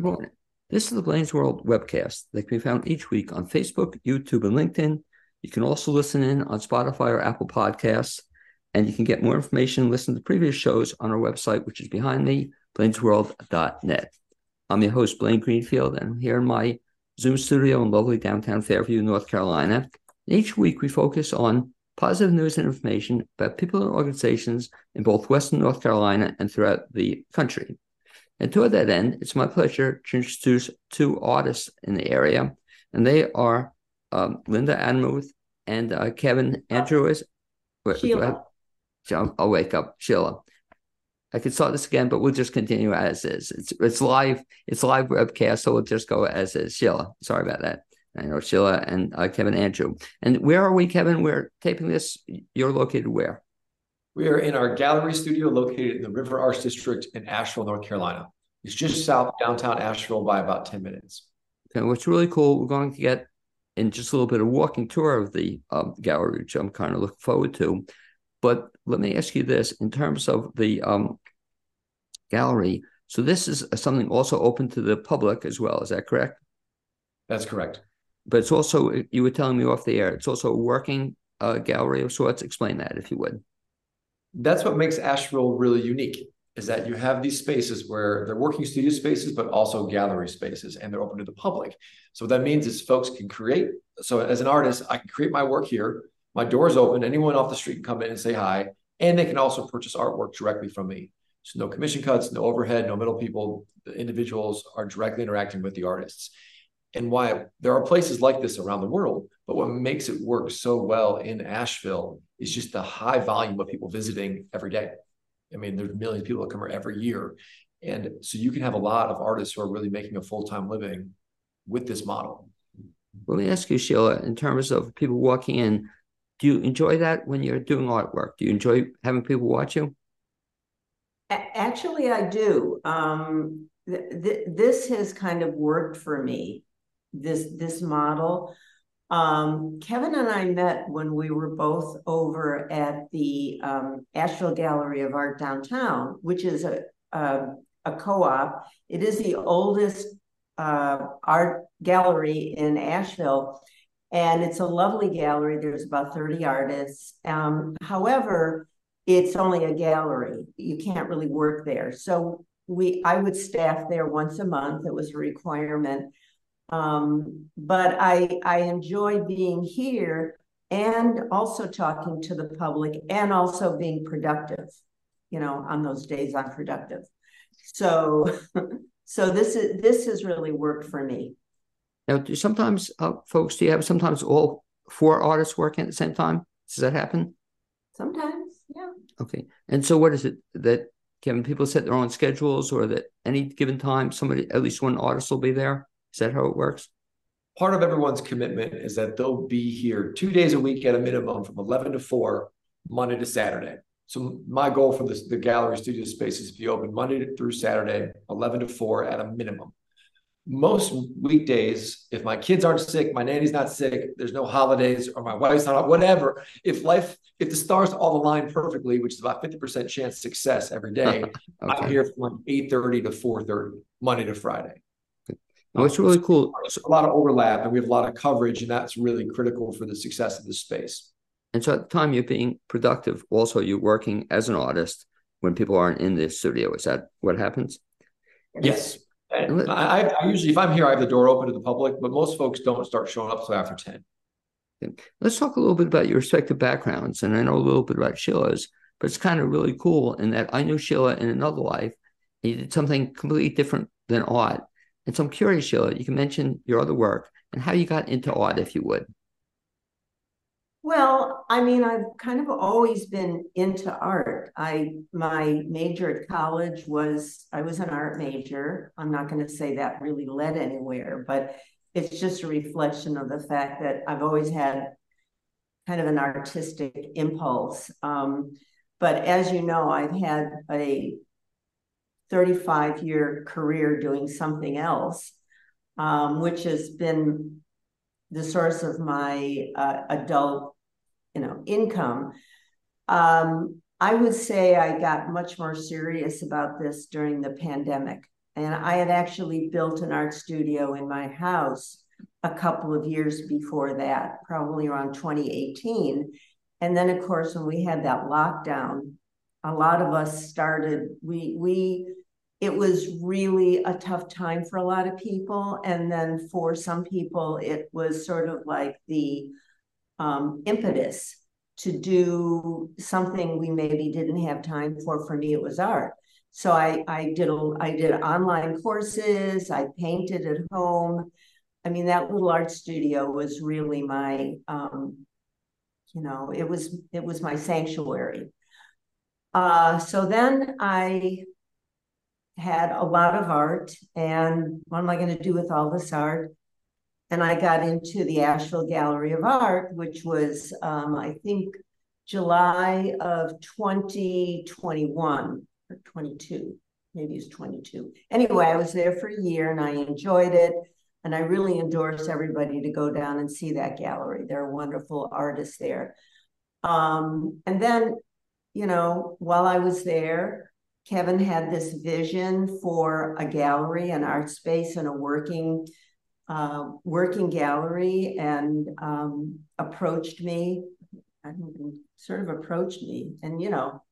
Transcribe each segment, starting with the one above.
Good morning. This is the Blaine's World webcast that can be found each week on Facebook, YouTube, and LinkedIn. You can also listen in on Spotify or Apple Podcasts, and you can get more information listen to previous shows on our website, which is behind me, blainesworld.net. I'm your host, Blaine Greenfield, and I'm here in my Zoom studio in lovely downtown Fairview, North Carolina. Each week, we focus on positive news and information about people and organizations in both Western North Carolina and throughout the country. And to that end, it's my pleasure to introduce two artists in the area, and they are um, Linda Adamuth and uh, Kevin Andrews. Shela. I'll, I'll wake up, Shela. I could start this again, but we'll just continue as is. It's it's live. It's live webcast, so we'll just go as is. Shela, sorry about that. I know Shela and uh, Kevin Andrew. And where are we, Kevin? We're taping this. You're located where? We are in our gallery studio located in the River Arts District in Asheville, North Carolina. It's just south of downtown Asheville by about 10 minutes. Okay, what's really cool, we're going to get in just a little bit of walking tour of the um, gallery, which I'm kind of looking forward to. But let me ask you this in terms of the um, gallery. So, this is something also open to the public as well. Is that correct? That's correct. But it's also, you were telling me off the air, it's also a working uh, gallery of sorts. Explain that if you would that's what makes Asheville really unique is that you have these spaces where they're working studio spaces, but also gallery spaces, and they're open to the public. So what that means is folks can create. So as an artist, I can create my work here. My door is open. Anyone off the street can come in and say hi, and they can also purchase artwork directly from me. So no commission cuts, no overhead, no middle people. The individuals are directly interacting with the artists. And why there are places like this around the world, but what makes it work so well in Asheville is just the high volume of people visiting every day. I mean, there's millions of people that come here every year. And so you can have a lot of artists who are really making a full-time living with this model. Let me ask you, Shela, in terms of people walking in, do you enjoy that when you're doing artwork? Do you enjoy having people watch you? Actually, I do. Um, th- th- this has kind of worked for me. This this model. Um, Kevin and I met when we were both over at the um, Asheville Gallery of Art downtown, which is a, a, a co-op. It is the oldest uh, art gallery in Asheville, and it's a lovely gallery. There's about 30 artists. Um, however, it's only a gallery. You can't really work there. So we, I would staff there once a month. It was a requirement. Um, but I I enjoy being here and also talking to the public and also being productive. You know, on those days I'm productive. So so this is this has really worked for me. Now, do sometimes uh, folks, do you have sometimes all four artists working at the same time? Does that happen? Sometimes, yeah. Okay. And so, what is it that can people set their own schedules, or that any given time somebody, at least one artist, will be there? Is that how it works? Part of everyone's commitment is that they'll be here two days a week at a minimum from 11 to 4, Monday to Saturday. So my goal for this, the gallery studio space is to be open Monday through Saturday, 11 to 4 at a minimum. Most weekdays, if my kids aren't sick, my nanny's not sick, there's no holidays, or my wife's not, whatever. If life, if the stars all align perfectly, which is about 50% chance success every day, okay. I'm here from like 8:30 to 4:30, Monday to Friday. Oh, it's really cool. Um, there's a lot of overlap and we have a lot of coverage, and that's really critical for the success of the space. And so at the time you're being productive, also you're working as an artist when people aren't in the studio. Is that what happens? Yes. I, I usually, if I'm here, I have the door open to the public, but most folks don't start showing up until after 10. Let's talk a little bit about your respective backgrounds. And I know a little bit about Shela's, but it's kind of really cool in that I knew Shela in another life. He did something completely different than art. And so I'm curious, Shela, you can mention your other work and how you got into art, if you would. Well, I mean, I've kind of always been into art. I my major at college was I was an art major. I'm not going to say that really led anywhere, but it's just a reflection of the fact that I've always had kind of an artistic impulse. Um, but as you know, I've had a 35 year career doing something else, um, which has been the source of my uh, adult, you know, income. Um, I would say I got much more serious about this during the pandemic And I had actually built an art studio in my house a couple of years before that, probably around 2018. And then, of course, when we had that lockdown, a lot of us started, we, we, it was really a tough time for a lot of people. And then for some people, it was sort of like the um, impetus to do something we maybe didn't have time for. For me, it was art. So I, I did I did online courses. I painted at home. I mean, that little art studio was really my, um, you know, it was it was my sanctuary. Uh, so then I had a lot of art, and what am I going to do with all this art? And I got into the Asheville Gallery of Art, which was, um, I think, July of 2021 or 22, maybe it was 22. Anyway, I was there for a year and I enjoyed it. And I really endorse everybody to go down and see that gallery. There are wonderful artists there. Um, and then, you know, while I was there, Kevin had this vision for a gallery, an art space, and a working uh, working gallery, and um, approached me. I sort of approached me, and you know,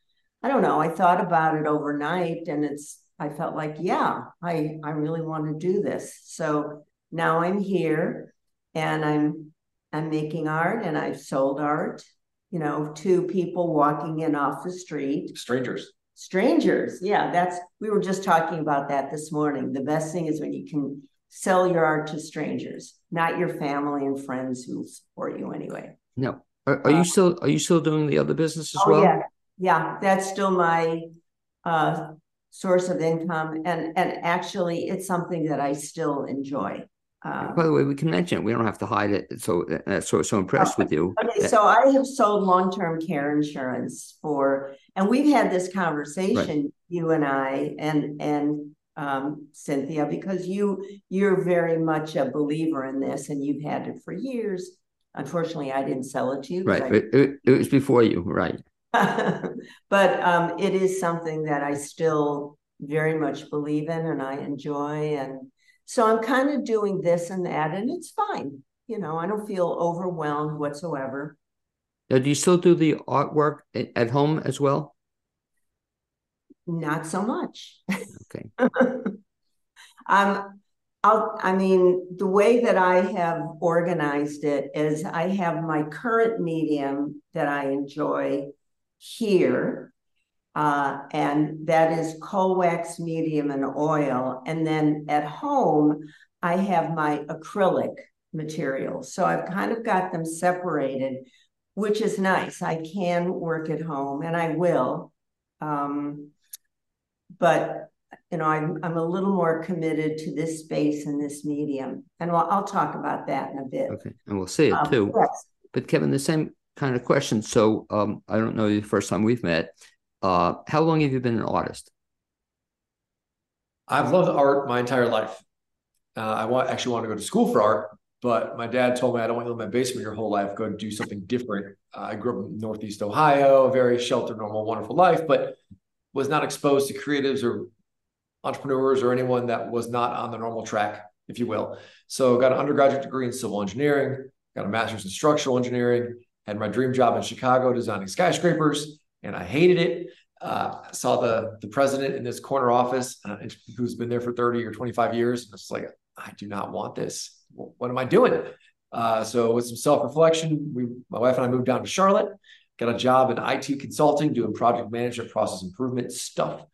I don't know. I thought about it overnight, and it's. I felt like, yeah, I I really want to do this. So now I'm here and I'm I'm making art and I've sold art, you know, to people walking in off the street. Strangers. Strangers. Yeah, that's we were just talking about that this morning. The best thing is when you can sell your art to strangers, not your family and friends who support you anyway. No. Are, are you still are you still doing the other business as oh, well? Yeah. Yeah, that's still my uh source of income and and actually it's something that I still enjoy. Um, By the way, we can mention it. We don't have to hide it. So that's so so impressed with you. Okay, so I have sold long term care insurance for, and we've had this conversation, right. you and I, and and um, Cynthia, because you you're very much a believer in this, and you've had it for years. Unfortunately, I didn't sell it to you. Right, it, it, it was before you, right? but um, it is something that I still very much believe in, and I enjoy, and so I'm kind of doing this and that, and it's fine. You know, I don't feel overwhelmed whatsoever. Now, do you still do the artwork at home as well? Not so much. Okay. um, I'll, I mean, the way that I have organized it is I have my current medium that I enjoy here, uh, and that is cold wax medium and oil. And then at home, I have my acrylic material. So I've kind of got them separated, which is nice. I can work at home and I will. Um, but you know, I'm I'm a little more committed to this space and this medium, and I'll, I'll talk about that in a bit. Okay, and we'll see it um, too. Yes. But Kevin, the same kind of question. So, um, I don't know the first time we've met. Uh, how long have you been an artist? I've loved art my entire life. Uh, I want actually want to go to school for art, but my dad told me I don't want to live in my basement your whole life. Go do something different. Uh, I grew up in Northeast Ohio, a very sheltered, normal, wonderful life, but was not exposed to creatives or entrepreneurs or anyone that was not on the normal track, if you will. So got an undergraduate degree in civil engineering, got a master's in structural engineering, had my dream job in Chicago designing skyscrapers, and I hated it. Uh, I saw the the president in this corner office uh, who's been there for 30 or 25 years. And it's like, I do not want this. What am I doing? Uh, so with some self-reflection, we my wife and I moved down to Charlotte, got a job in IT consulting, doing project management, process improvement stuff,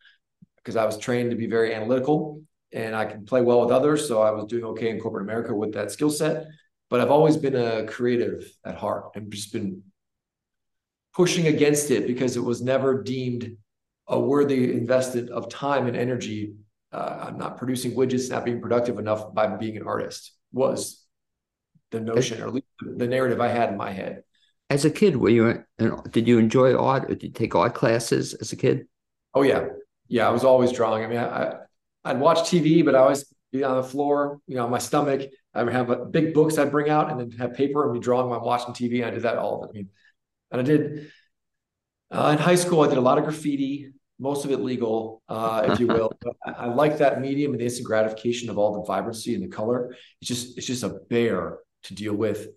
because I was trained to be very analytical and I can play well with others. So I was doing okay in corporate America with that skill set. But I've always been a creative at heart and just been pushing against it because it was never deemed a worthy investment of time and energy. Uh, I'm not producing widgets, not being productive enough by being an artist was the notion or the narrative I had in my head. As a kid, were you did you enjoy art or did you take art classes as a kid? Oh yeah, yeah. I was always drawing. I mean, I, I would watch TV, but I always be on the floor, you know, on my stomach. I would have big books I'd bring out and then have paper and be drawing while I'm watching TV. I did that all of it. I mean, and I did uh, in high school, I did a lot of graffiti. most of it legal, uh, if you will. but I, I like that medium and the instant gratification of all the vibrancy and the color. It's just it's just a bear to deal with.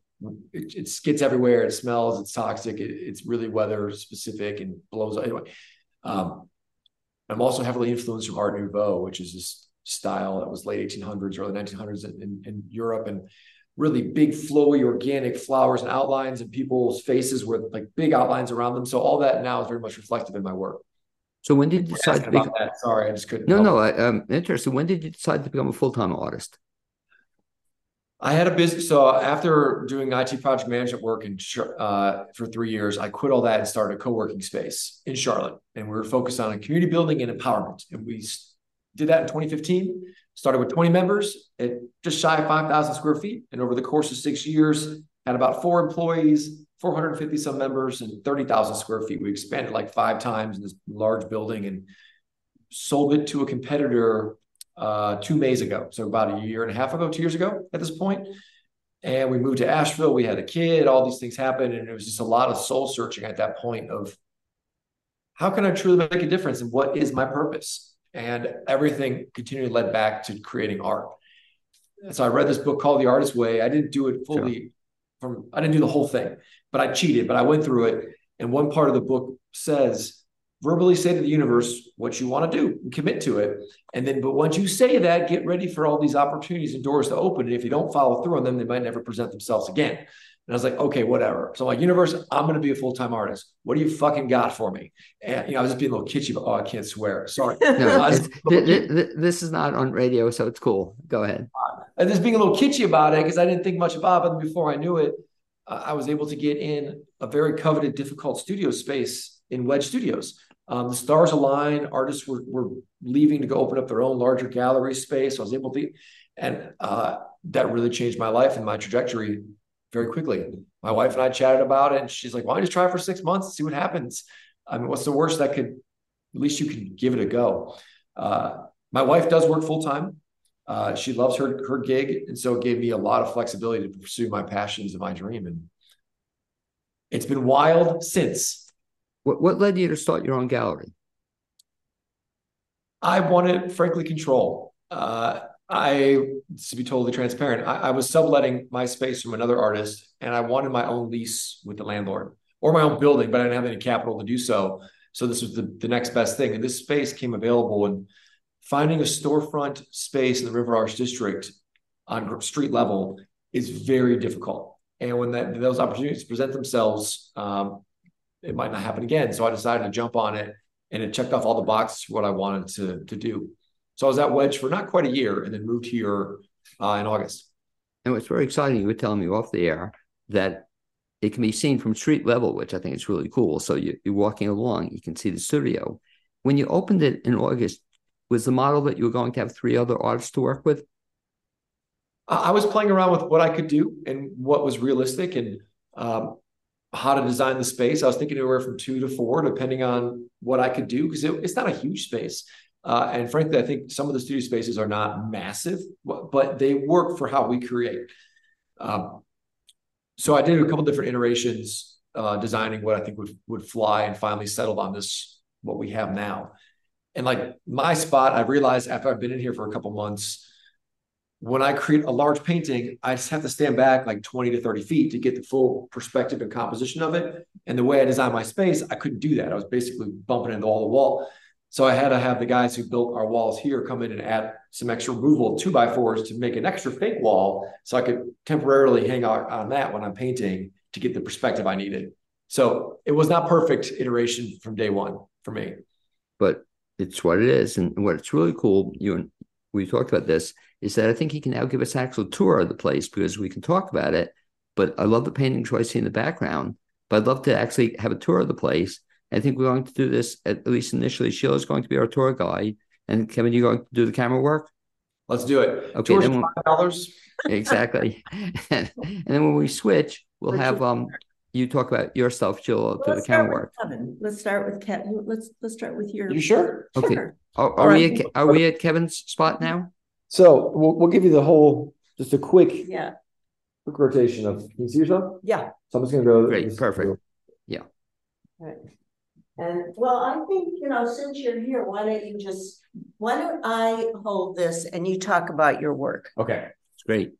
It, it gets everywhere. It smells. It's toxic. It, it's really weather specific and blows. Anyway, um, I'm also heavily influenced from Art Nouveau, which is this style that was late 1800s, early 1900s in, in, in Europe, and really big, flowy, organic flowers and outlines, and people's faces with like big outlines around them. So all that now is very much reflective in my work. So when did you decide to become? That. Sorry, I just couldn't. No, no, I, am interested. When did you decide to become a full time artist? I had a business. So after doing IT project management work in, uh, for three years, I quit all that and started a co-working space in Charlotte. And we were focused on community building and empowerment. And we did that in 2015. Started with 20 members at just shy of 5,000 square feet. And over the course of six years, had about four employees, 450 some members, and 30,000 square feet. We expanded like five times in this large building and sold it to a competitor uh, two Mays ago. So about a year and a half ago, two years ago at this point. And we moved to Asheville. We had a kid. All these things happened. And it was just a lot of soul searching at that point of how can I truly make a difference and what is my purpose? And everything continually led back to creating art. So I read this book called The Artist Way. I didn't do it fully sure. from, I didn't do the whole thing, but I cheated, but I went through it. And one part of the book says, verbally say to the universe what you want to do and commit to it. And then, but once you say that, get ready for all these opportunities and doors to open. And if you don't follow through on them, they might never present themselves again. And I was like, okay, whatever. So I'm like, universe, I'm going to be a full time artist. What do you fucking got for me? And you know, I was just being a little kitschy, but oh, I can't swear. Sorry. No, this is not on radio, so it's cool. Go ahead. And just being a little kitschy about it because I didn't think much about it. before I knew it, uh, I was able to get in a very coveted, difficult studio space in Wedge Studios. Um, the stars align. Artists were, were leaving to go open up their own larger gallery space. I was able to, and uh, that really changed my life and my trajectory very quickly. My wife and I chatted about it, and she's like, "Why don't you try for six months and see what happens? I mean, what's the worst that could? At least you can give it a go." Uh, my wife does work full time. Uh, she loves her her gig, and so it gave me a lot of flexibility to pursue my passions and my dream. And it's been wild since what, what led you to start your own gallery? I wanted, frankly, control. Uh, I, to be totally transparent, I, I, was subletting my space from another artist, and I wanted my own lease with the landlord or my own building, but I didn't have any capital to do so. So this was the, the next best thing, and this space came available. And finding a storefront space in the River Arts district on street level is very difficult. And when that, those opportunities present themselves, um, it might not happen again. So I decided to jump on it and it checked off all the boxes for what I wanted to, to do. So I was at Wedge for not quite a year and then moved here uh, in August. And what's very exciting, you were telling me off the air that it can be seen from street level, which I think is really cool. So you, you're walking along, you can see the studio. When you opened it in August, was the model that you were going to have three other artists to work with? I was playing around with what I could do and what was realistic. And um, how to design the space. I was thinking anywhere from two to four, depending on what I could do, because it, it's not a huge space. Uh, and frankly, I think some of the studio spaces are not massive, but they work for how we create. Um, so I did a couple different iterations, uh, designing what I think would would fly, and finally settled on this what we have now. And like my spot, I realized after I've been in here for a couple months, when I create a large painting, I just have to stand back like 20 to 30 feet to get the full perspective and composition of it. And the way I designed my space, I couldn't do that. I was basically bumping into all the wall. So I had to have the guys who built our walls here come in and add some extra removal two by fours to make an extra fake wall so I could temporarily hang out on that when I'm painting to get the perspective I needed. So it was not perfect iteration from day one for me. But it's what it is. And what's really cool, you and we talked about this, is that I think he can now give us an actual tour of the place because we can talk about it. But I love the painting choice in the background. But I'd love to actually have a tour of the place. I think we're going to do this at, at least initially. Shela's going to be our tour guide, and Kevin, you're going to do the camera work. Let's do it. Okay, Tour's then we'll, dollars. exactly. and then when we switch, we'll have um you talk about yourself, stuff, Shela, well, to the camera work. Kevin. Let's start with Kevin. Let's let's start with your. You sure? Okay. Sure. Are, are we at, are we at Kevin's spot now? So we'll, we'll give you the whole, just a quick, Yeah, quick rotation of, can you see yourself? yeah. So I'm just gonna go. Great, perfect. Yeah. Right. And well, I think, you know, since you're here, why don't you just, why don't I hold this and you talk about your work? Okay. It's great.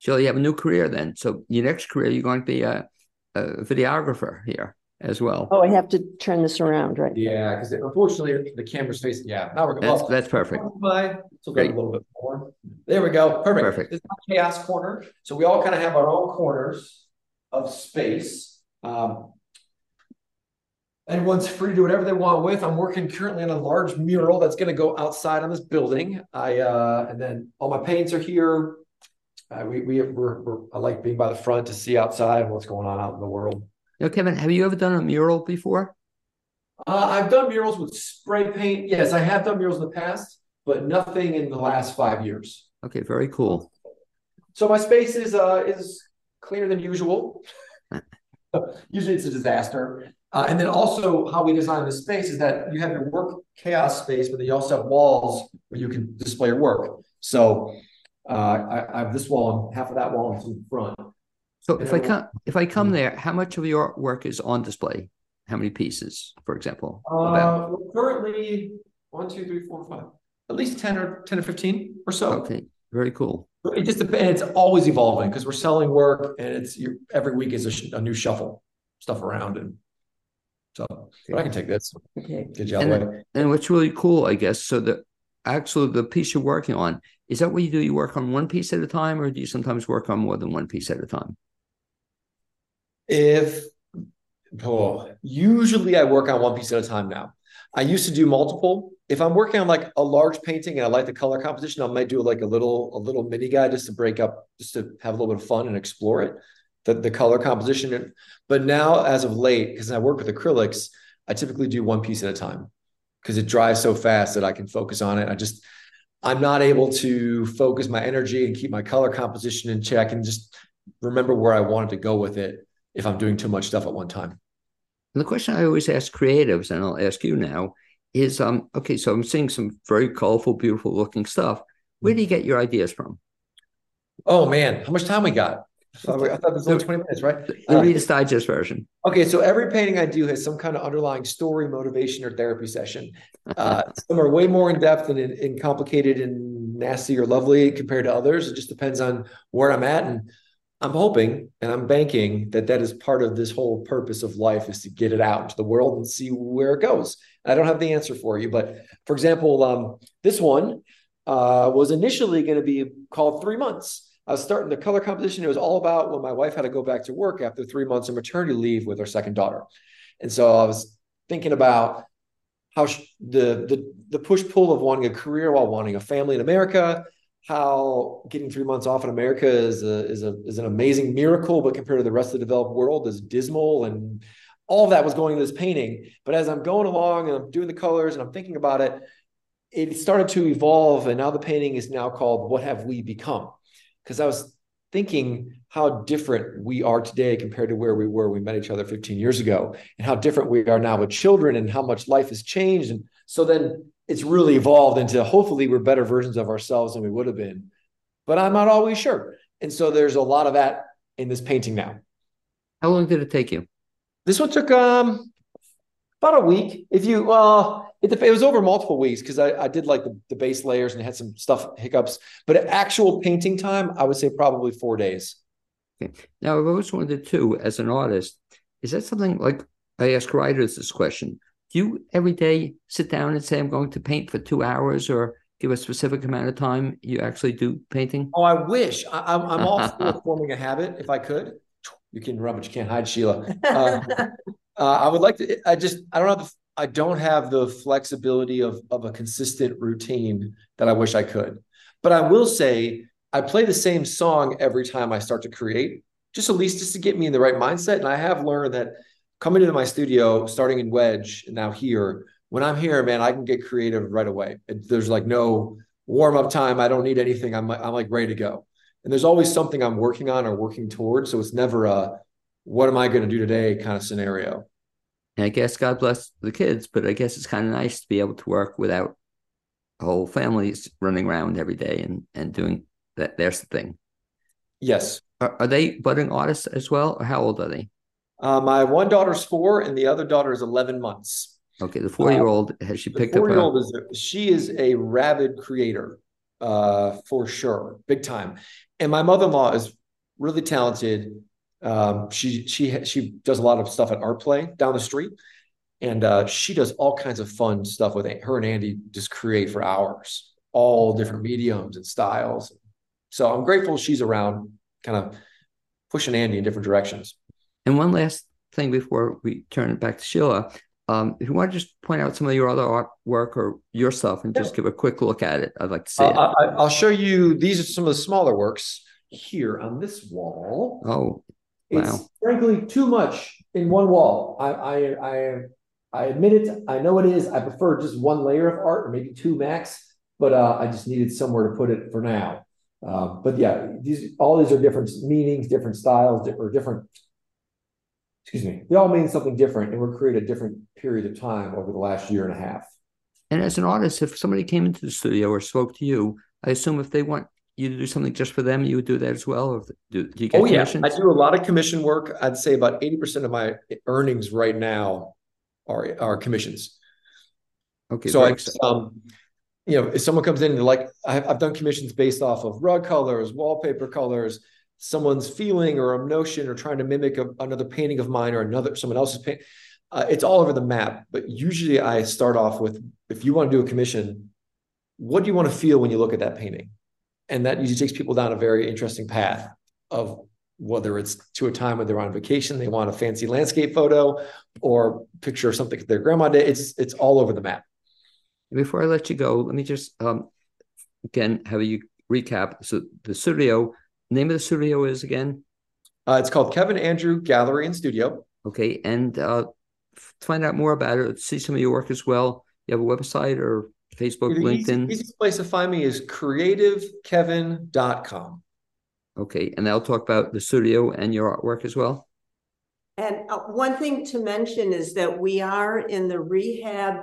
Jill, you have a new career then. So your next career, you're going to be a, a videographer here as well. Oh, I have to turn this around, right? Yeah, because unfortunately the camera's facing, yeah, now we're. That's well, that's perfect. Bye. So go a little bit more. There we go. Perfect. Perfect. This is my chaos corner. So we all kind of have our own corners of space. Um, Everyone's free to do whatever they want with. I'm working currently on a large mural that's going to go outside on this building. I uh, and then all my paints are here. Uh, we we we're, we're I like being by the front to see outside what's going on out in the world. Now, Kevin, have you ever done a mural before? Uh, I've done murals with spray paint. Yes, I have done murals in the past, but nothing in the last five years. Okay, very cool. So my space is uh is cleaner than usual. Usually it's a disaster. Uh, and then also how we design the space is that you have your work chaos space, but then you also have walls where you can display your work. So uh, I, I have this wall and half of that wall is in the front. So if I come if I come Mm. there, how much of your work is on display? How many pieces, for example? Uh, currently one, two, three, four, five, at least 10 or 10 or 15 or so. Okay, very cool. It just depends. It's always evolving because we're selling work and it's every week is a, sh- a new shuffle stuff around and so but I can take this. Okay. Good job. out of the way. And what's really cool, I guess, so the actually the piece you're working on, is that what you do? You work on one piece at a time, or do you sometimes work on more than one piece at a time? If oh, usually I work on one piece at a time now. I used to do multiple. If I'm working on like a large painting and I like the color composition, I might do like a little a little mini guide just to break up, just to have a little bit of fun and explore it, the, the color composition. But now, as of late, because I work with acrylics, I typically do one piece at a time because it dries so fast that I can focus on it. I just I'm not able to focus my energy and keep my color composition in check and just remember where I wanted to go with it if I'm doing too much stuff at one time. And the question I always ask creatives, and I'll ask you now, is um okay, so I'm seeing some very colorful, beautiful looking stuff. Where do you get your ideas from? Oh man, how much time we got? I thought, I thought this was only 20 minutes, right? The Uh, Reader's Digest version. okay, so every painting I do has some kind of underlying story, motivation, or therapy session. Uh, some are way more in depth and, and complicated and nasty or lovely compared to others. It just depends on where I'm at. And I'm hoping and I'm banking that that is part of this whole purpose of life is to get it out into the world and see where it goes. I don't have the answer for you, but for example, um, this one uh, was initially going to be called Three Months. I was starting the color composition. It was all about when my wife had to go back to work after three months of maternity leave with our second daughter, and so I was thinking about how sh- the the the push pull of wanting a career while wanting a family in America. How getting three months off in America is a is a is an amazing miracle, but compared to the rest of the developed world, is dismal and all that was going into this painting. But as I'm going along and I'm doing the colors and I'm thinking about it, it started to evolve, and now the painting is now called "What Have We Become?" Because I was thinking how different we are today compared to where we were when we met each other 15 years ago, and how different we are now with children, and how much life has changed. And so then it's really evolved into hopefully we're better versions of ourselves than we would have been. But I'm not always sure. And so there's a lot of that in this painting now. How long did it take you? This one took um about a week. If you well, it, it was over multiple weeks because I, I did like the, the base layers and had some stuff hiccups. But actual painting time, I would say probably four days. Now, I've always wondered too, as an artist, is that something like I ask writers this question? Do you every day sit down and say, I'm going to paint for two hours or give a specific amount of time you actually do painting? Oh, I wish I, I'm, I'm all for forming a habit if I could. You can run, but you can't hide, Shela. Uh, uh, I would like to. I just I don't have the I don't have the flexibility of of a consistent routine that I wish I could. But I will say I play the same song every time I start to create, just at least just to get me in the right mindset. And I have learned that coming into my studio, starting in Wedge and now here, when I'm here, man, I can get creative right away. There's like no warm up time. I don't need anything. I'm I'm like ready to go. And there's always something I'm working on or working towards. So it's never a what am I going to do today kind of scenario. And I guess God bless the kids, but I guess it's kind of nice to be able to work without whole families running around every day and, and doing that. There's the thing. Yes. Are, are they budding artists as well, or how old are they? Uh, my one daughter's four, and the other daughter is eleven months. Okay, the four-year-old has she picked up? A, is she is a rabid creator, uh, for sure, big time. And my mother-in-law is really talented. Um, she she she does a lot of stuff at Art Play down the street, and uh, she does all kinds of fun stuff with her and Andy. Just create for hours, all different mediums and styles. So I'm grateful she's around, kind of pushing Andy in different directions. and one last thing before we turn it back to Shela, um, if you want to just point out some of your other artwork or yourself and just give a quick look at it, I'd like to see it. Uh, I, I'll show you. These are some of the smaller works here on this wall. Oh, It's Wow. frankly too much in one wall. I, I, I, I admit it. I know it is. I prefer just one layer of art or maybe two max, but uh, I just needed somewhere to put it for now. Uh, but yeah, these all these are different meanings, different styles, or different. Excuse me. They all mean something different, and were created a different period of time over the last year and a half. and as an artist, if somebody came into the studio or spoke to you, I assume if they want you do something just for them, you would do that as well. Or do, do you get Oh yeah. I do a lot of commission work. I'd say about eighty percent of my earnings right now are are commissions. Okay, So I, um, you know, if someone comes in and like, I've, I've done commissions based off of rug colors, wallpaper colors, someone's feeling or a notion or trying to mimic a, another painting of mine or another, someone else's paint. Uh, it's all over the map, but usually I start off with, if you want to do a commission, what do you want to feel when you look at that painting? And that usually takes people down a very interesting path of whether it's to a time when they're on vacation, they want a fancy landscape photo or picture of something their grandma did. It's, it's all over the map. Before I let you go, let me just um, again have you recap. So the studio name of the studio is again Uh, it's called Kevin Andrew Gallery and Studio. okay, and uh, find out more about it, see some of your work as well. You have a website or Facebook, The easy- LinkedIn. easiest place to find me is creativekevin.com. Okay, and they'll talk about the studio and your artwork as well. And uh, one thing to mention is that we are in the rehab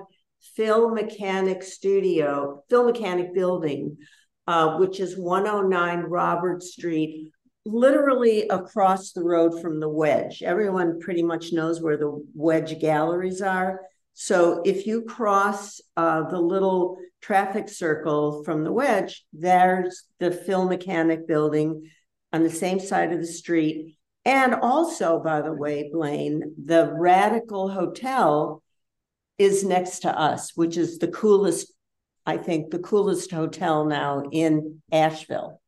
Phil Mechanic Studio, Phil Mechanic Building, uh, which is 109 Robert Street, literally across the road from the Wedge. Everyone pretty much knows where the Wedge galleries are. So if you cross uh, the little traffic circle from the Wedge, there's the Phil Mechanic Building on the same side of the street. And also, by the way, Blaine, the Radical Hotel is next to us, which is the coolest, I think, the coolest hotel now in Asheville.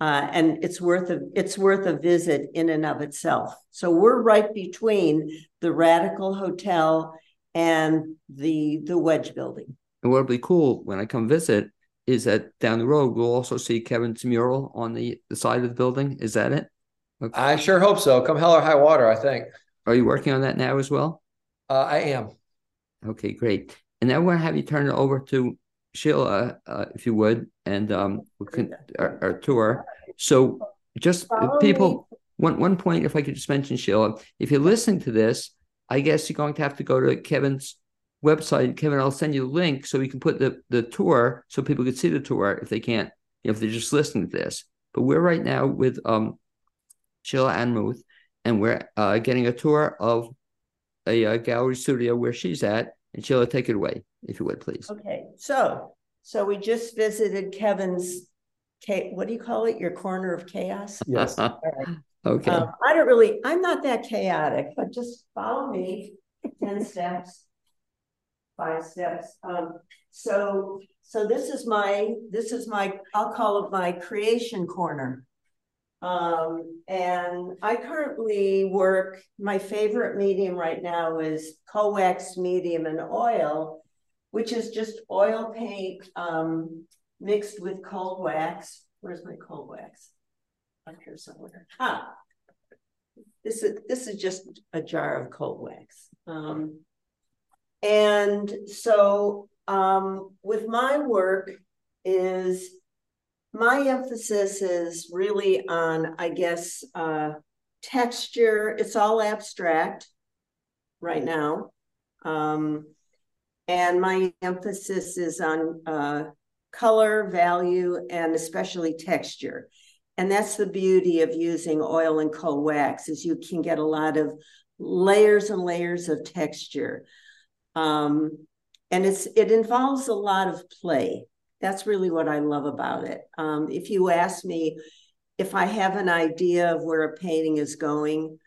Uh, and it's worth a it's worth a visit in and of itself. So we're right between the Radical Hotel and the the Wedge Building. And what'll be cool when I come visit is that down the road we'll also see Kevin's mural on the, the side of the building. Is that it? I sure hope so. Come hell or high water, I think. Are you working on that now as well? Uh, I am. Okay, great. And now I want to have you turn it over to Shela, uh, if you would, and um, we can our, our tour. So, just Follow people, one one point, if I could just mention Shela, if you're listening to this, I guess you're going to have to go to Kevin's website. Kevin, I'll send you the link so we can put the the tour so people can see the tour if they can't, you know, if they're just listening to this. But we're right now with um, Shela Anmuth, and we're uh, getting a tour of a, uh gallery studio where she's at. And Shela, take it away, if you would, please. Okay, so so we just visited Kevin's K what do you call it? Your corner of chaos? Yes. okay. Um, I don't really, I'm not that chaotic, but just follow me, ten steps. Five steps. Um, so, so this is my, this is my, I'll call it my creation corner. Um, and I currently work, my favorite medium right now is cold wax medium and oil, which is just oil paint, um, mixed with cold wax. Where's my cold wax? Up here somewhere. Ah, this is this is just a jar of cold wax. Um, and so um, with my work is my emphasis is really on, I guess, uh, texture. It's all abstract right now. Um, and my emphasis is on uh, color, value, and especially texture. And that's the beauty of using oil and cold wax is you can get a lot of layers and layers of texture. Um, and it's it involves a lot of play. That's really what I love about it. Um, if you ask me if I have an idea of where a painting is going,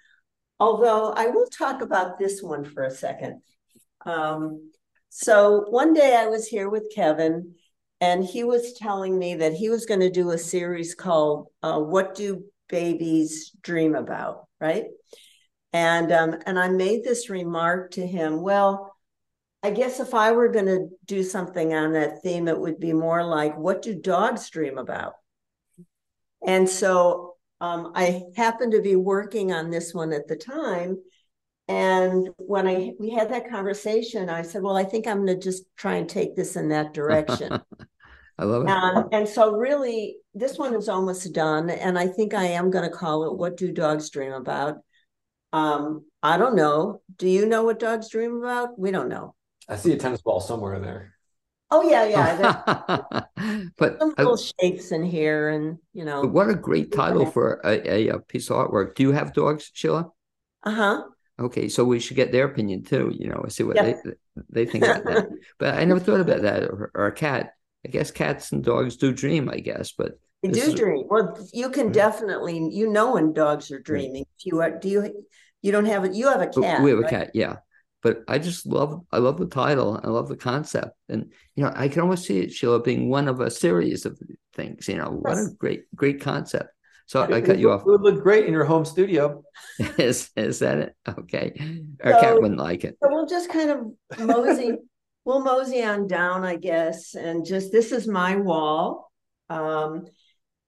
although I will talk about this one for a second. Um, so one day I was here with Kevin, and he was telling me that he was going to do a series called uh, "What Do Babies Dream About?" Right, and um, and I made this remark to him. Well, I guess if I were going to do something on that theme, it would be more like, "What do dogs dream about?" And so um, I happened to be working on this one at the time. And when I we had that conversation, I said, "Well, I think I'm going to just try and take this in that direction." I love it. Um, and so, really, this one is almost done, and I think I am going to call it "What Do Dogs Dream About." Um, I don't know. Do you know what dogs dream about? We don't know. I see a tennis ball somewhere in there. Oh yeah, yeah. There's but some I- little shapes in here, and you know. what a great title for a, a, a piece of artwork. Do you have dogs, Shela? Uh huh. Okay, so we should get their opinion too. You know, see what Yeah. they they think about that. But I never thought about that. Or, or a cat. I guess cats and dogs do dream. I guess, but They do is- dream. Well, you can Mhm. definitely, you know, when dogs are dreaming. If you are, do you? You don't have it. You have a but cat. we have a cat. Yeah, but I just love I love the title. I love the concept, and you know, I can almost see it, Shela, being one of a series of things. You know, what a great great concept. So I cut you off. It would look great in your home studio. is is that it? Okay, our cat wouldn't like it. So we'll just kind of mosey, we'll mosey on down, I guess, and just this is my wall. Um,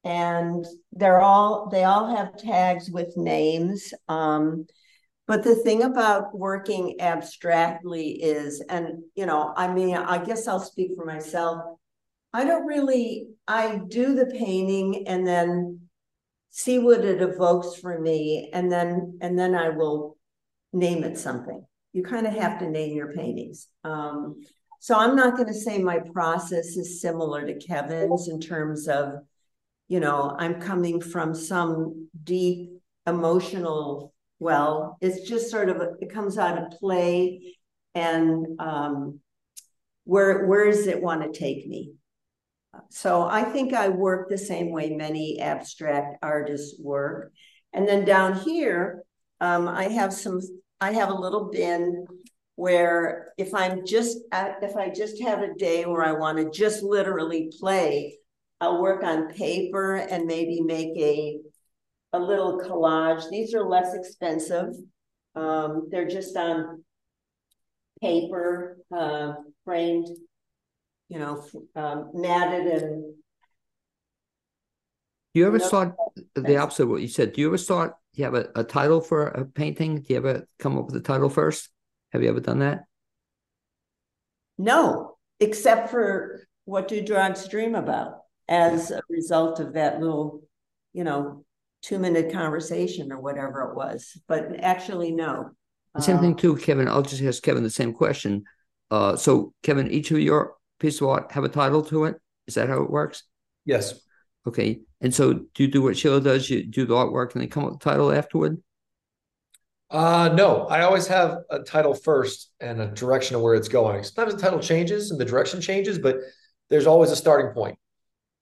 and they're all they all have tags with names. Um, but the thing about working abstractly is, and you know, I mean, I guess I'll speak for myself. I don't really, I do the painting and then see what it evokes for me, and then and then I will name it something you kind of have to name your paintings. Um, so I'm not going to say my process is similar to Kevin's in terms of, you know, I'm coming from some deep emotional well. It's just sort of it comes out of play, and um, where where does it want to take me? So I think I work the same way many abstract artists work. And then down here, um, I have some I have a little bin where if I'm just if I just have a day where I want to just literally play, I'll work on paper and maybe make a a little collage. These are less expensive. Um, they're just on paper, uh, framed, you know, um, matted and you ever start the opposite of what you said? Do you ever start? Do you have a, a title for a painting? Do you ever come up with a title first? Have you ever done that? No, except for what do drugs dream about as a result of that little, you know, two minute conversation or whatever it was. But actually, no. The Same thing Um, too, Kevin. I'll just ask Kevin the same question. Uh, so Kevin, each of your piece of art have a title to it. Is that how it works? Yes. Okay. And so do you do what Shela does? You do the artwork and then come up with the title afterward? Uh, no, I always have a title first and a direction of where it's going. Sometimes the title changes and the direction changes, but there's always a starting point.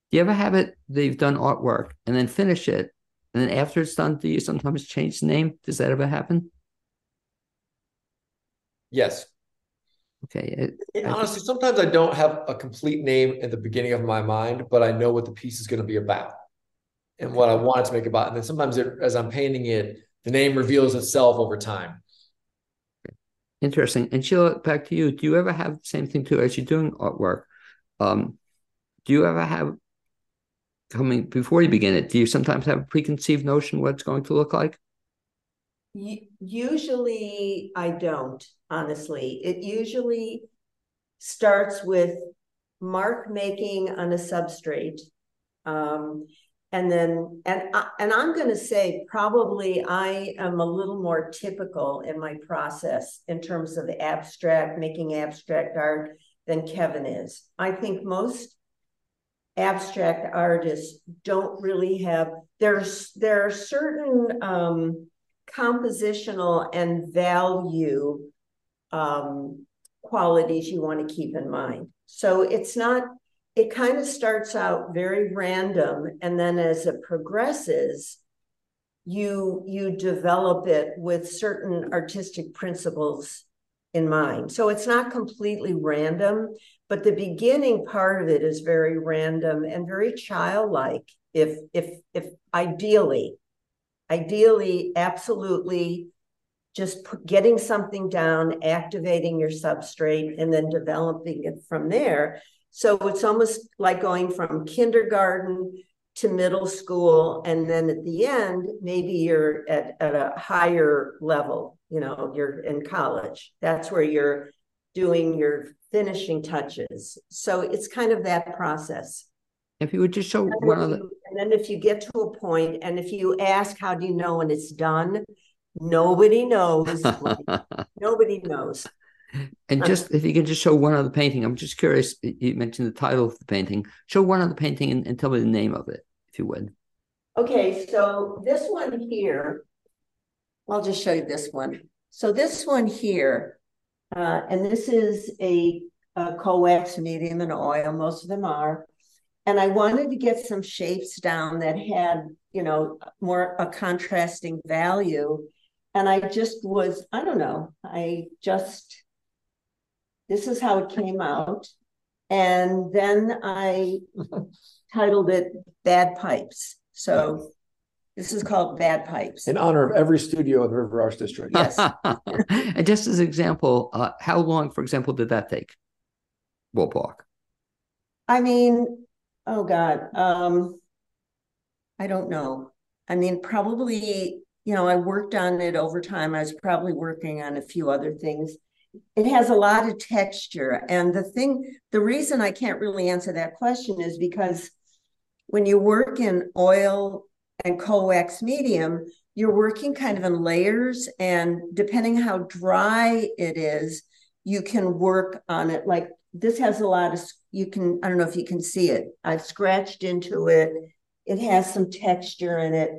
Do you ever have it they've done artwork and then finish it? And then after it's done, do you sometimes change the name? Does that ever happen? Yes. Okay. It, And I think- honestly, sometimes I don't have a complete name at the beginning of my mind, but I know what the piece is going to be about and what I want it to make about. And then sometimes it, as I'm painting it, the name reveals itself over time. Interesting. And Shela, back to you. Do you ever have the same thing too as you're doing artwork? Um, do you ever have coming before you begin it? Do you sometimes have a preconceived notion what it's going to look like? Usually, I don't, honestly. It usually starts with mark making on a substrate. Um, and then, and and I'm going to say probably I am a little more typical in my process in terms of abstract, making abstract art than Kevin is. I think most abstract artists don't really have there's there are certain um compositional and value um, qualities you want to keep in mind. So it's not, it kind of starts out very random, and then as it progresses, you you develop it with certain artistic principles in mind. So it's not completely random, but the beginning part of it is very random and very childlike. If if if ideally, ideally, absolutely, just put, getting something down, activating your substrate, and then developing it from there. So it's almost like going from kindergarten to middle school and then at the end maybe you're at, at a higher level you know you're in college. That's where you're doing your finishing touches. So it's kind of that process. If you would just show one of you, and then if you get to a point and if you ask how do you know when it's done nobody knows nobody knows and just if you could just show one other painting, I'm just curious. You mentioned the title of the painting. Show one other painting and, and tell me the name of it, if you would. Okay, so this one here, I'll just show you this one. So this one here, uh, and this is a, a cold wax medium and oil. Most of them are. And I wanted to get some shapes down that had, you know, more a contrasting value. And I just was, I don't know, I just this is how it came out. And then I titled it Bad Pipes. So this is called Bad Pipes. In honor of every studio in the River Arts District. Yes. and just as an example, uh, how long, for example, did that take? Ballpark. I mean, oh God. Um, I don't know. I mean, probably, you know, I worked on it over time. I was probably working on a few other things it has a lot of texture. And the thing, the reason I can't really answer that question is because when you work in oil and cold wax medium, you're working kind of in layers. And depending how dry it is, you can work on it. Like this has a lot of, you can, I don't know if you can see it. I've scratched into it. It has some texture in it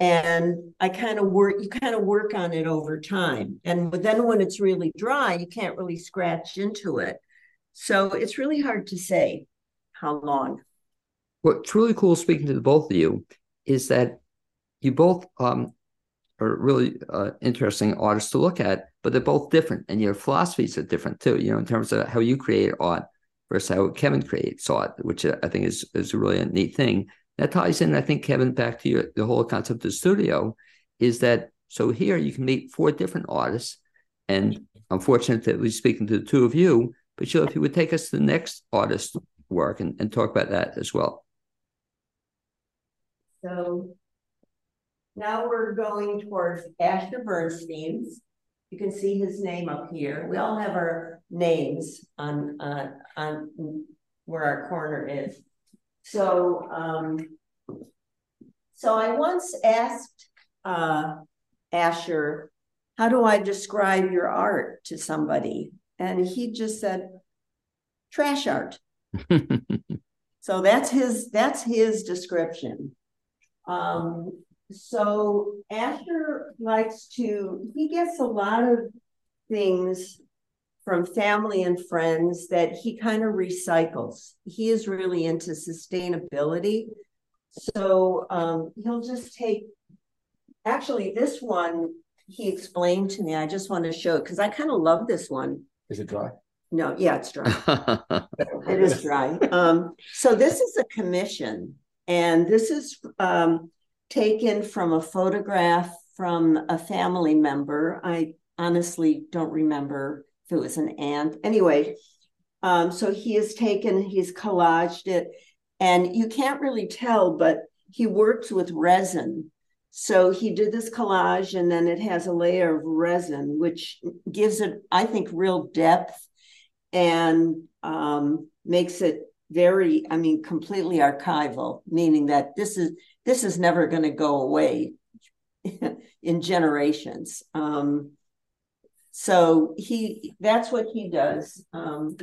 and I kind of work, you kind of work on it over time. And then when it's really dry, you can't really scratch into it. So it's really hard to say how long. What's really cool speaking to the both of you is that you both um, are really uh, interesting artists to look at, but they're both different and your philosophies are different too, you know, in terms of how you create art versus how Kevin creates art, which I think is, is a really a neat thing that ties in, I think, Kevin, back to your, the whole concept of studio is that so here you can meet four different artists. And I'm fortunate that we're speaking to the two of you. But Shela, if you would take us to the next artist work and, and talk about that as well. So now we're going towards Asher Bernstein's. You can see his name up here. We all have our names on uh, on where our corner is. So, um, so I once asked uh, Asher, "How do I describe your art to somebody?" And he just said, "Trash art." so that's his that's his description. Um, so Asher likes to he gets a lot of things from family and friends that he kind of recycles. He is really into sustainability. So um, he'll just take, actually, this one he explained to me. I just want to show it because I kind of love this one. Is it dry? No, yeah, it's dry. it is dry. Um, so this is a commission, and this is um, taken from a photograph from a family member. I honestly don't remember if it was an ant. Anyway, um, so he has taken, he's collaged it, and you can't really tell, but he works with resin. So he did this collage, and then it has a layer of resin, which gives it, I think, real depth and um, makes it very, I mean, completely archival, meaning that this is this is never going to go away in generations. Um, so he that's what he does. Um,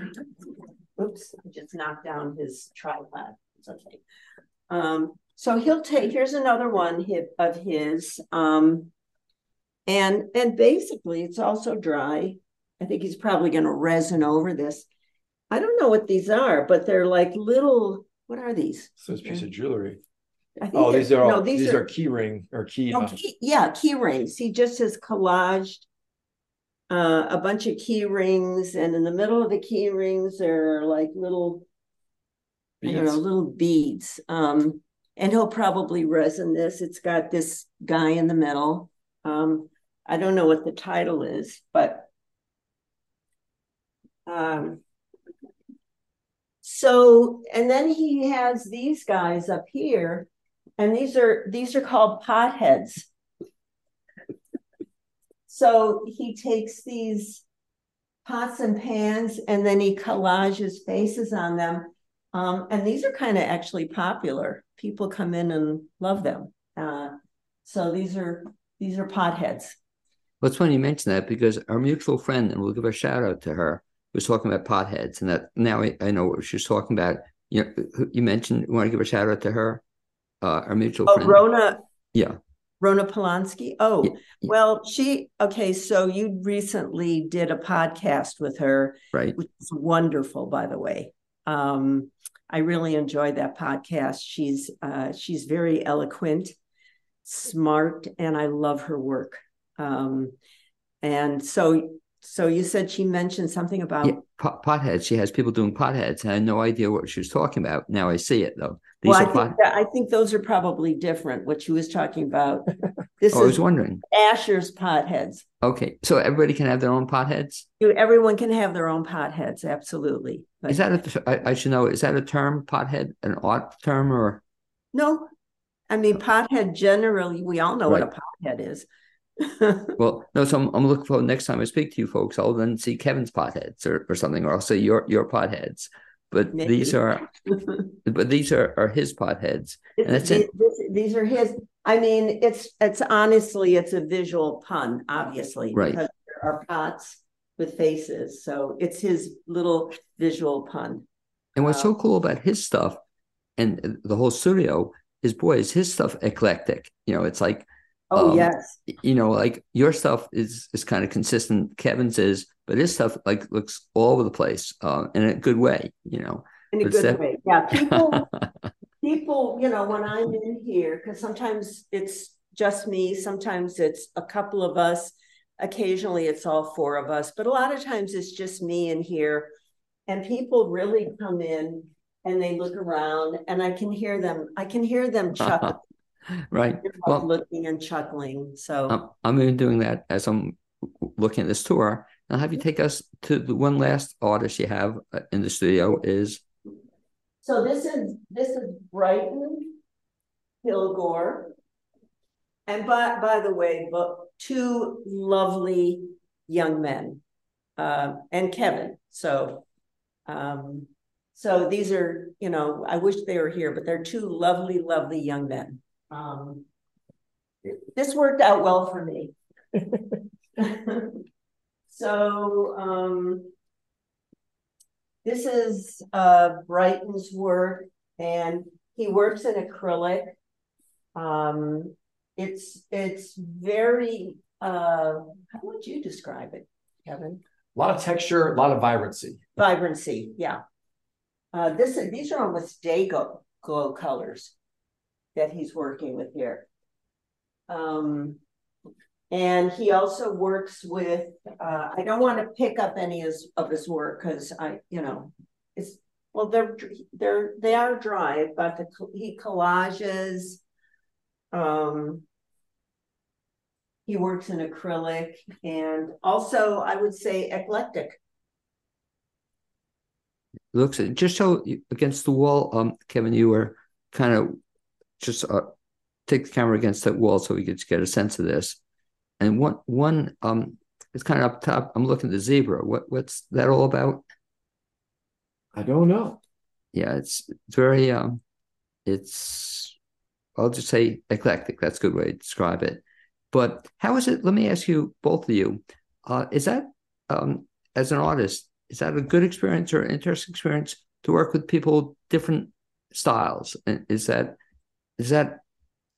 oops, I just knocked down his tripod. It's okay. Um, so he'll take here's another one of his. Um, and and basically it's also dry. I think he's probably going to resin over this. I don't know what these are, but they're like little. What are these? So it's a piece of jewelry. Oh, these are no, all, these are key ring or key. Uh, key, yeah, key rings. He just has collaged uh, a bunch of key rings, and in the middle of the key rings there are like little, I don't know, little beads. Um, and he'll probably resin this. It's got this guy in the middle. Um, I don't know what the title is, but um, so and then he has these guys up here, and these are these are called potheads. So he takes these pots and pans and then he collages faces on them. Um, and these are kind of actually popular. People come in and love them. Uh, so these are these are potheads. Well, it's funny you mentioned that because our mutual friend, and we'll give a shout out to her, was talking about potheads, and that now I, I know what she was talking about. You know, you mentioned you want to give a shout out to her, uh, our mutual Oh, friend. Rona, Yeah, Rona Polanski. Oh, Yeah, well, she okay. So you recently did a podcast with her, right. which is wonderful, by the way. Um, I really enjoyed that podcast. She's uh, she's very eloquent, smart, and I love her work. Um, and so, so you said she mentioned something about Yeah, pot, potheads. She has people doing potheads, and I had no idea what she was talking about. Now I see it though. These well, I are think pot. I think those are probably different. What she was talking about. This Oh, I was wondering. Asher's potheads. Okay, so everybody can have their own potheads. You, everyone can have their own potheads, absolutely. But Is that a? I, I should know. Is that a term? Pothead, an art term, or no? I mean, pothead generally, we all know what a pothead is. well, no. So I'm, I'm looking forward next time I speak to you folks. I'll then see Kevin's potheads or, or something, or I'll say your your potheads. But these are, but these are are his potheads. And that's it. this- these are his. I mean, it's it's honestly, it's a visual pun, obviously, Right. because there are pots with faces, so it's his little visual pun. And what's so uh, cool about his stuff and the whole studio is, boy, is his stuff eclectic. You know, it's like Oh Um, yes, you know, like your stuff is is kind of consistent. Kevin's is, but his stuff like looks all over the place, uh, in a good way. You know, in a but good Steph- way. Yeah, people, people, you know, when I'm in here, because sometimes it's just me, sometimes it's a couple of us, occasionally it's all four of us, but a lot of times it's just me in here. And people really come in and they look around and I can hear them, I can hear them chuckling, right? Well, looking and chuckling. So I'm, I'm even doing that as I'm looking at this tour. I'll have you take us to the one last artist you have uh, in the studio is So this is this is Brighton Kilgore. And by by the way, but two lovely young men. Um, and Kevin. So um so these are, you know, I wish they were here, but they're two lovely, lovely young men. Um this worked out well for me. so um this is uh Brighton's work and he works in acrylic. Um it's it's very uh how would you describe it, Kevin? A lot of texture, a lot of vibrancy. Vibrancy, yeah. Uh this these are almost Day-Glo colors that he's working with here. Um and he also works with uh I don't want to pick up any of his, of his work because I, you know, it's well they're they're they are dry, but the he collages um he works in acrylic and also I would say eclectic. looks just so against the wall. Um, Kevin, you were kind of just uh, take the camera against that wall so we could get a sense of this. And one one um, it's kind of up top. I'm looking at the zebra. What what's that all about? I don't know. yeah, it's it's very um, it's I'll just say eclectic. That's a good way to describe it. But how is it? Let me ask you, both of you, uh, is that um, as an artist, is that a good experience or an interesting experience to work with people different styles? And is that is that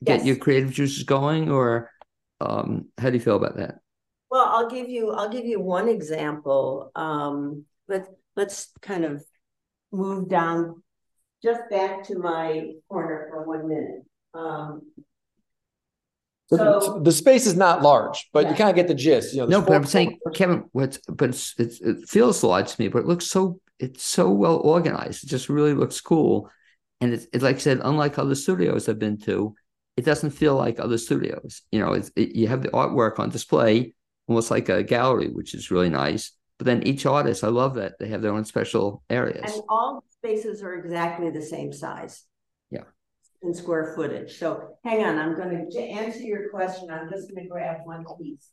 get Yes. your creative juices going, or Um, how do you feel about that? Well, I'll give you, I'll give you one example. Um, let's, let's kind of move down just back to my corner for one minute. Um, So So- the space is not large, but you kind of get the gist. You know, No, but I'm four saying. Kevin, what's but it's, it's it feels large to me, but it looks so it's so well organized. It just really looks cool, and it's, it's like I said, unlike other studios I've been to, it doesn't feel like other studios. You know, it's it, you have the artwork on display, almost like a gallery, which is really nice. But then each artist, I love that they have their own special areas. and all spaces are exactly the same size. Yeah. In square footage. So hang on, I'm gonna to answer your question. I'm just gonna grab one piece.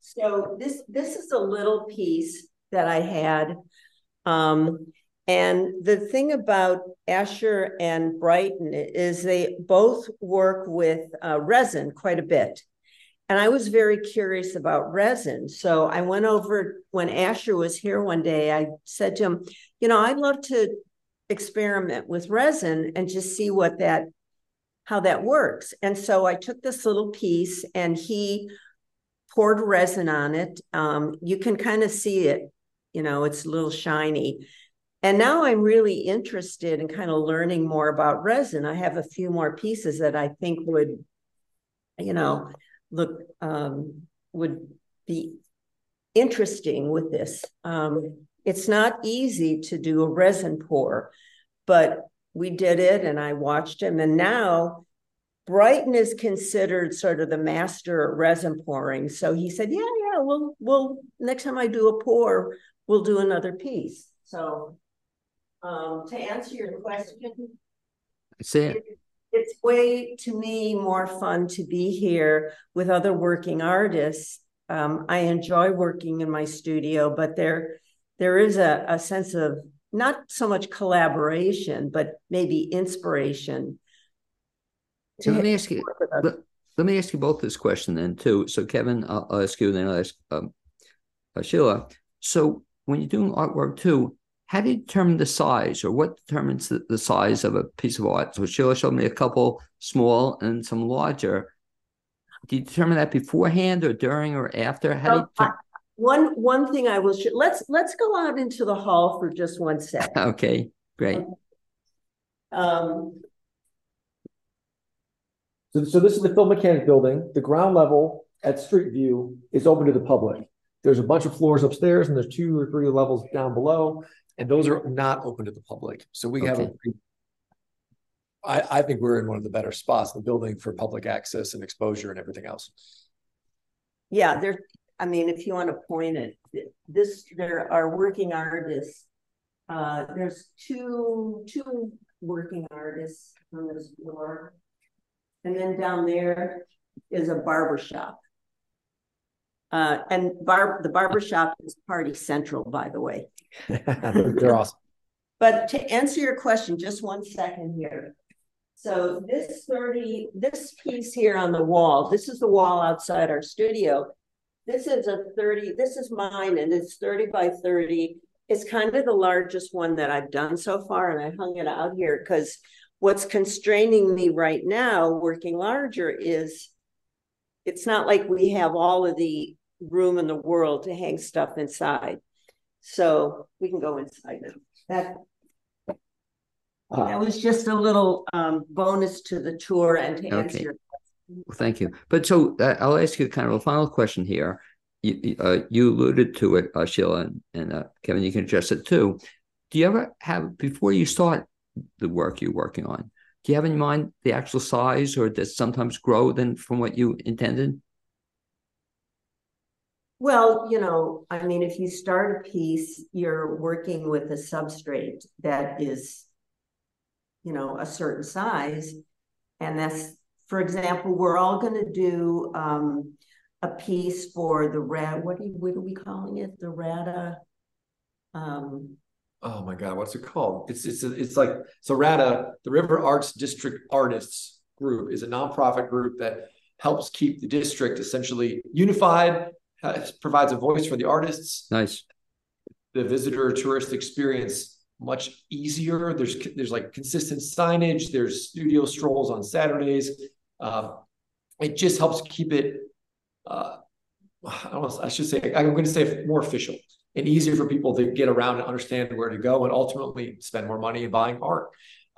So this, this is a little piece that I had. Um, and the thing about Asher and Brighton is they both work with uh, resin quite a bit. And I was very curious about resin. So I went over when Asher was here one day, I said to him, you know, I'd love to experiment with resin and just see what that, how that works. And so I took this little piece and he poured resin on it. Um, you can kind of see it, you know, it's a little shiny. And now I'm really interested in kind of learning more about resin. I have a few more pieces that I think would, you know, look um, would be interesting with this. Um, it's not easy to do a resin pour, but we did it and I watched him. And now Brighton is considered sort of the master at resin pouring. So he said, Yeah, yeah, we'll we'll next time I do a pour, we'll do another piece. So um, to answer your question, I it. it's way to me more fun to be here with other working artists. Um, I enjoy working in my studio, but there there is a, a sense of not so much collaboration, but maybe inspiration. So let me ask you. work with others. Let, let me ask you both this question then too. So Kevin, I'll, I'll ask you, and then I'll ask um, uh, Shela. So when you're doing artwork too, how do you determine the size, or what determines the, the size of a piece of art? So Shela showed me a couple small and some larger. Do you determine that beforehand, or during, or after? How do you? So, I- One one thing I will sh- let's let's go out into the hall for just one sec. Determine? Okay, great. Um, So, so this is the Phil Mechanic Building. The ground level at Street View is open to the public. There's a bunch of floors upstairs and there's two or three levels down below, and those are not open to the public. So we have a Okay. I, I think we're in one of the better spots in the building for public access and exposure and everything else. yeah, there, I mean, if you want to point it, this, there are working artists. Uh, there's two, two working artists on this floor. And then down there is a barber shop. Uh, and bar, the barbershop is Party Central, by the way. They're awesome. But to answer your question, just one second here. So this thirty, this piece here on the wall, this is the wall outside our studio. This is a thirty, this is mine and it's thirty by thirty. It's kind of the largest one that I've done so far and I hung it out here because what's constraining me right now, working larger is it's not like we have all of the room in the world to hang stuff inside. So we can go inside now. That that Uh, was just a little um bonus to the tour and to answer Okay. your Well, thank you. But so uh, I'll ask you kind of a final question here. You, you, uh, you alluded to it, uh, Shela, and, and uh, Kevin, you can address it too. Do you ever have, before you start the work you're working on, do you have in mind the actual size or does sometimes grow than from what you intended? Well, you know, I mean, if you start a piece, you're working with a substrate that is, you know, a certain size. And that's, for example, we're all gonna do um a piece for the rat, what what are we calling it? The Rata? Um, Oh my God, what's it called? It's it's it's like so RADA, the River Arts District Artists Group, is a nonprofit group that helps keep the district essentially unified, uh, provides a voice for the artists, Nice. the visitor tourist experience much easier. There's there's like consistent signage. There's studio strolls on Saturdays. Um, it just helps keep it uh, I don't know, I should say, I'm going to say more official and easier for people to get around and understand where to go and ultimately spend more money in buying art.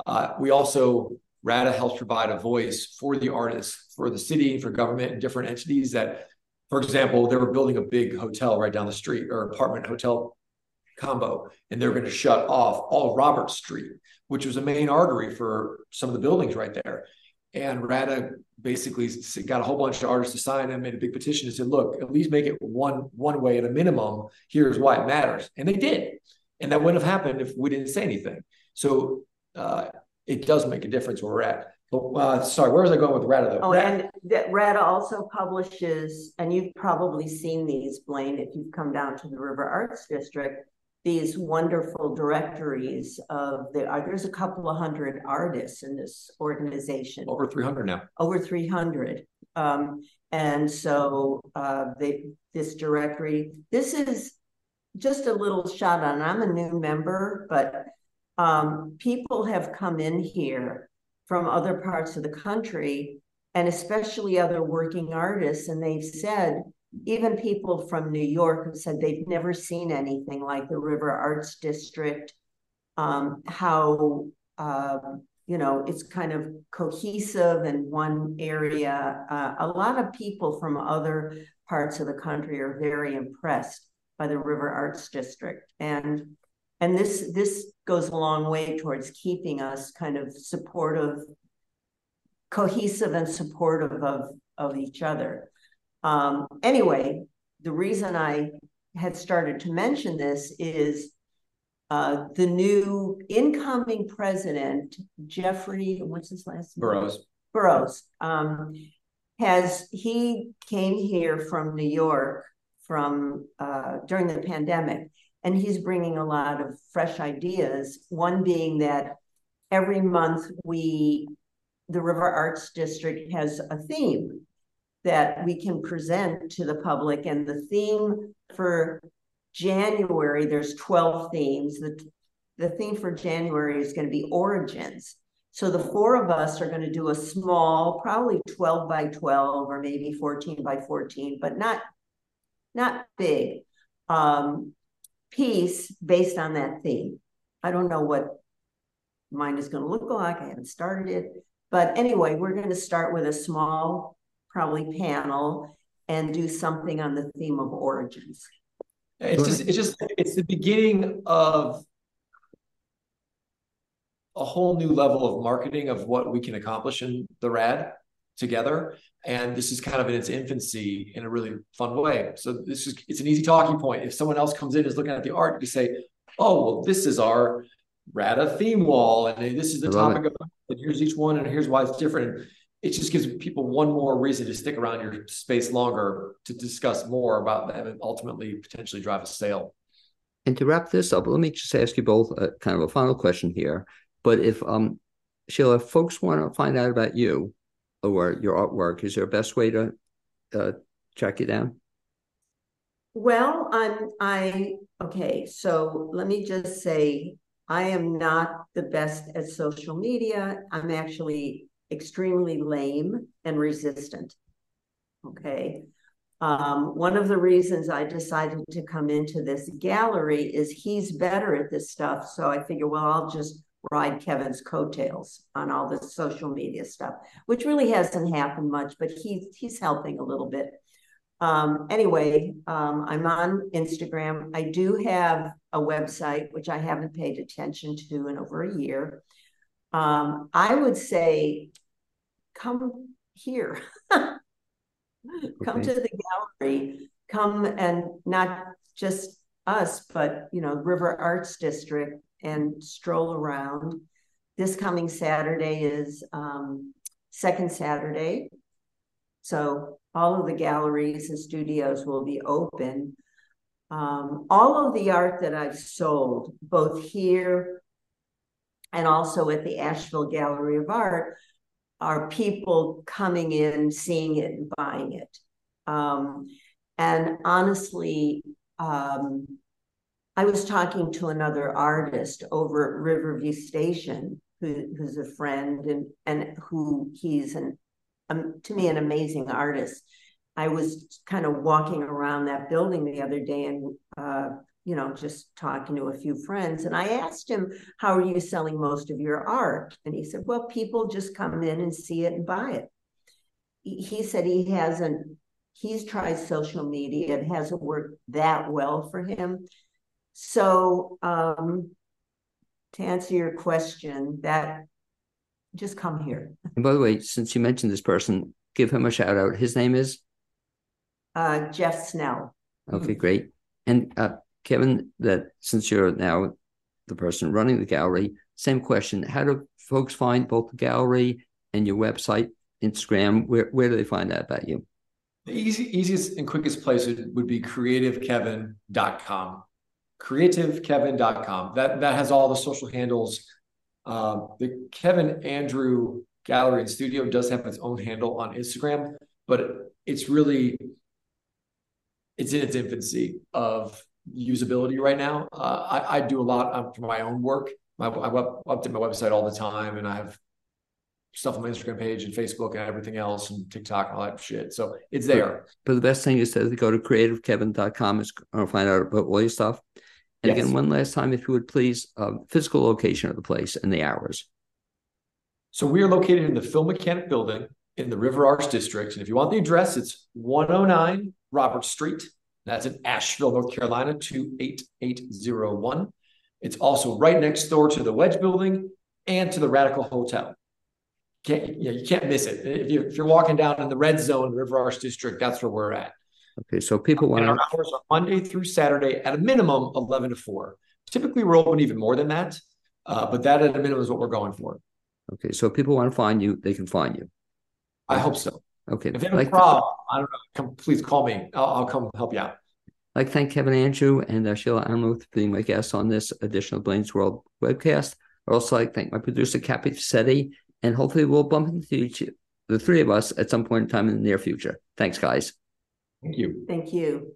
Uh, we also, RADA helps provide a voice for the artists, for the city, for government and different entities that, for example, they were building a big hotel right down the street or apartment hotel combo, and they're going to shut off all Robert Street, which was a main artery for some of the buildings right there. And RADA basically got a whole bunch of artists to sign and made a big petition and said, look, at least make it one one way at a minimum. Here's why it matters. And they did. And that wouldn't have happened if we didn't say anything. So uh, it does make a difference where we're at. But uh, sorry, where was I going with RADA though? Oh, RADA, and that RADA also publishes, and you've probably seen these, Blaine, if you've come down to the River Arts District, these wonderful directories of the, uh, there's a couple of hundred artists in this organization. over 300 now. over 300 um, and so uh, they, this directory this is just a little shot on i'm a new member but um, people have come in here from other parts of the country and especially other working artists and they've said even people from new york have said they've never seen anything like the river arts district um, how um, you know, it's kind of cohesive in one area. Uh, a lot of people from other parts of the country are very impressed by the River Arts District, and and this this goes a long way towards keeping us kind of supportive, cohesive, and supportive of of each other. Um, anyway, the reason I had started to mention this is uh, the new incoming president, Jeffrey, what's his last name? Burroughs. Burroughs, um, has he came here from New York from uh, during the pandemic, and he's bringing a lot of fresh ideas. One being that every month we, the River Arts District has a theme that we can present to the public, and the theme for January, there's 12 themes. The, the theme for January is going to be origins. So the four of us are going to do a small, probably 12 by 12 or maybe 14 by 14, but not not big um, piece based on that theme. I don't know what mine is going to look like. I haven't started it. But anyway, we're going to start with a small, probably panel and do something on the theme of origins. It's just, it's just, it's the beginning of a whole new level of marketing of what we can accomplish in the rad together. And this is kind of in its infancy in a really fun way. So this is it's an easy talking point. If someone else comes in is looking at the art, you say, "Oh, well, this is our RADA theme wall, and this is the topic of, and here's each one, and here's why it's different." It just gives people one more reason to stick around your space longer to discuss more about them and ultimately potentially drive a sale. And to wrap this up, let me just ask you both a, kind of a final question here. But if um, Shela, if folks want to find out about you or your artwork, is there a best way to uh, track you down? Well, I'm I okay. So let me just say I am not the best at social media. I'm actually extremely lame and resistant. Okay. Um, one of the reasons I decided to come into this gallery is he's better at this stuff. So I figure, well, I'll just ride Kevin's coattails on all this social media stuff, which really hasn't happened much, but he's he's helping a little bit. Um, anyway, um, I'm on Instagram. I do have a website which I haven't paid attention to in over a year. Um, I would say come here. come okay. to the gallery. Come and not just us, but you know, River Arts District and stroll around. This coming Saturday is um, second Saturday. So all of the galleries and studios will be open. Um, all of the art that I've sold, both here and also at the Asheville Gallery of Art, are people coming in, seeing it, and buying it. Um, and honestly, um, I was talking to another artist over at Riverview Station, who, who's a friend and and who he's an um, to me an amazing artist. I was kind of walking around that building the other day and, uh, you know, just talking to a few friends. And I asked him, How are you selling most of your art? And he said, Well, people just come in and see it and buy it. He, said he hasn't, he's tried social media, it hasn't worked that well for him. So, um, to answer your question, that just come here. And by the way, since you mentioned this person, give him a shout out. His name is Uh, Jeff Snell. okay, great. And uh, Kevin, that since you're now the person running the gallery, same question: How do folks find both the gallery and your website, Instagram? Where where do they find out about you? The easy, easiest and quickest place would, be creativekevin.com. Creativekevin.com. That that has all the social handles. Um, the Kevin Andrew Gallery and Studio does have its own handle on Instagram, but it's really it's in its infancy of usability right now. Uh, I, I do a lot for my own work. My, I web, update my website all the time, and I have stuff on my Instagram page and Facebook and everything else and TikTok and all that shit. So it's there. But the best thing is to go to creativekevin.com and find out about all your stuff. And Yes. again, one last time, if you would please, uh, physical location of the place and the hours. So we are located in the Phil Mechanic Building in the River Arts District. And if you want the address, it's 109 Robert Street. That's in Asheville, North Carolina, 28801. It's also right next door to the Wedge Building and to the Radical Hotel. Can't, yeah, you can't miss it. If, you, if you're walking down in the red zone, River Arts District, that's where we're at. Okay, so people want to. hours are Monday through Saturday at a minimum 11 to 4. Typically, we're open even more than that, uh, but that at a minimum is what we're going for. Okay, so if people want to find you, they can find you. I hope so. Okay, If they have like, a problem, I don't know, come, please call me. I'll, I'll come help you out. Like to thank Kevin Andrew and uh, Shela Anmuth for being my guests on this edition of Blaine's World webcast. I'd also like to thank my producer, Cappy Fassetti, and hopefully we'll bump into each, the three of us at some point in time in the near future. Thanks, guys. Thank you. Thank you.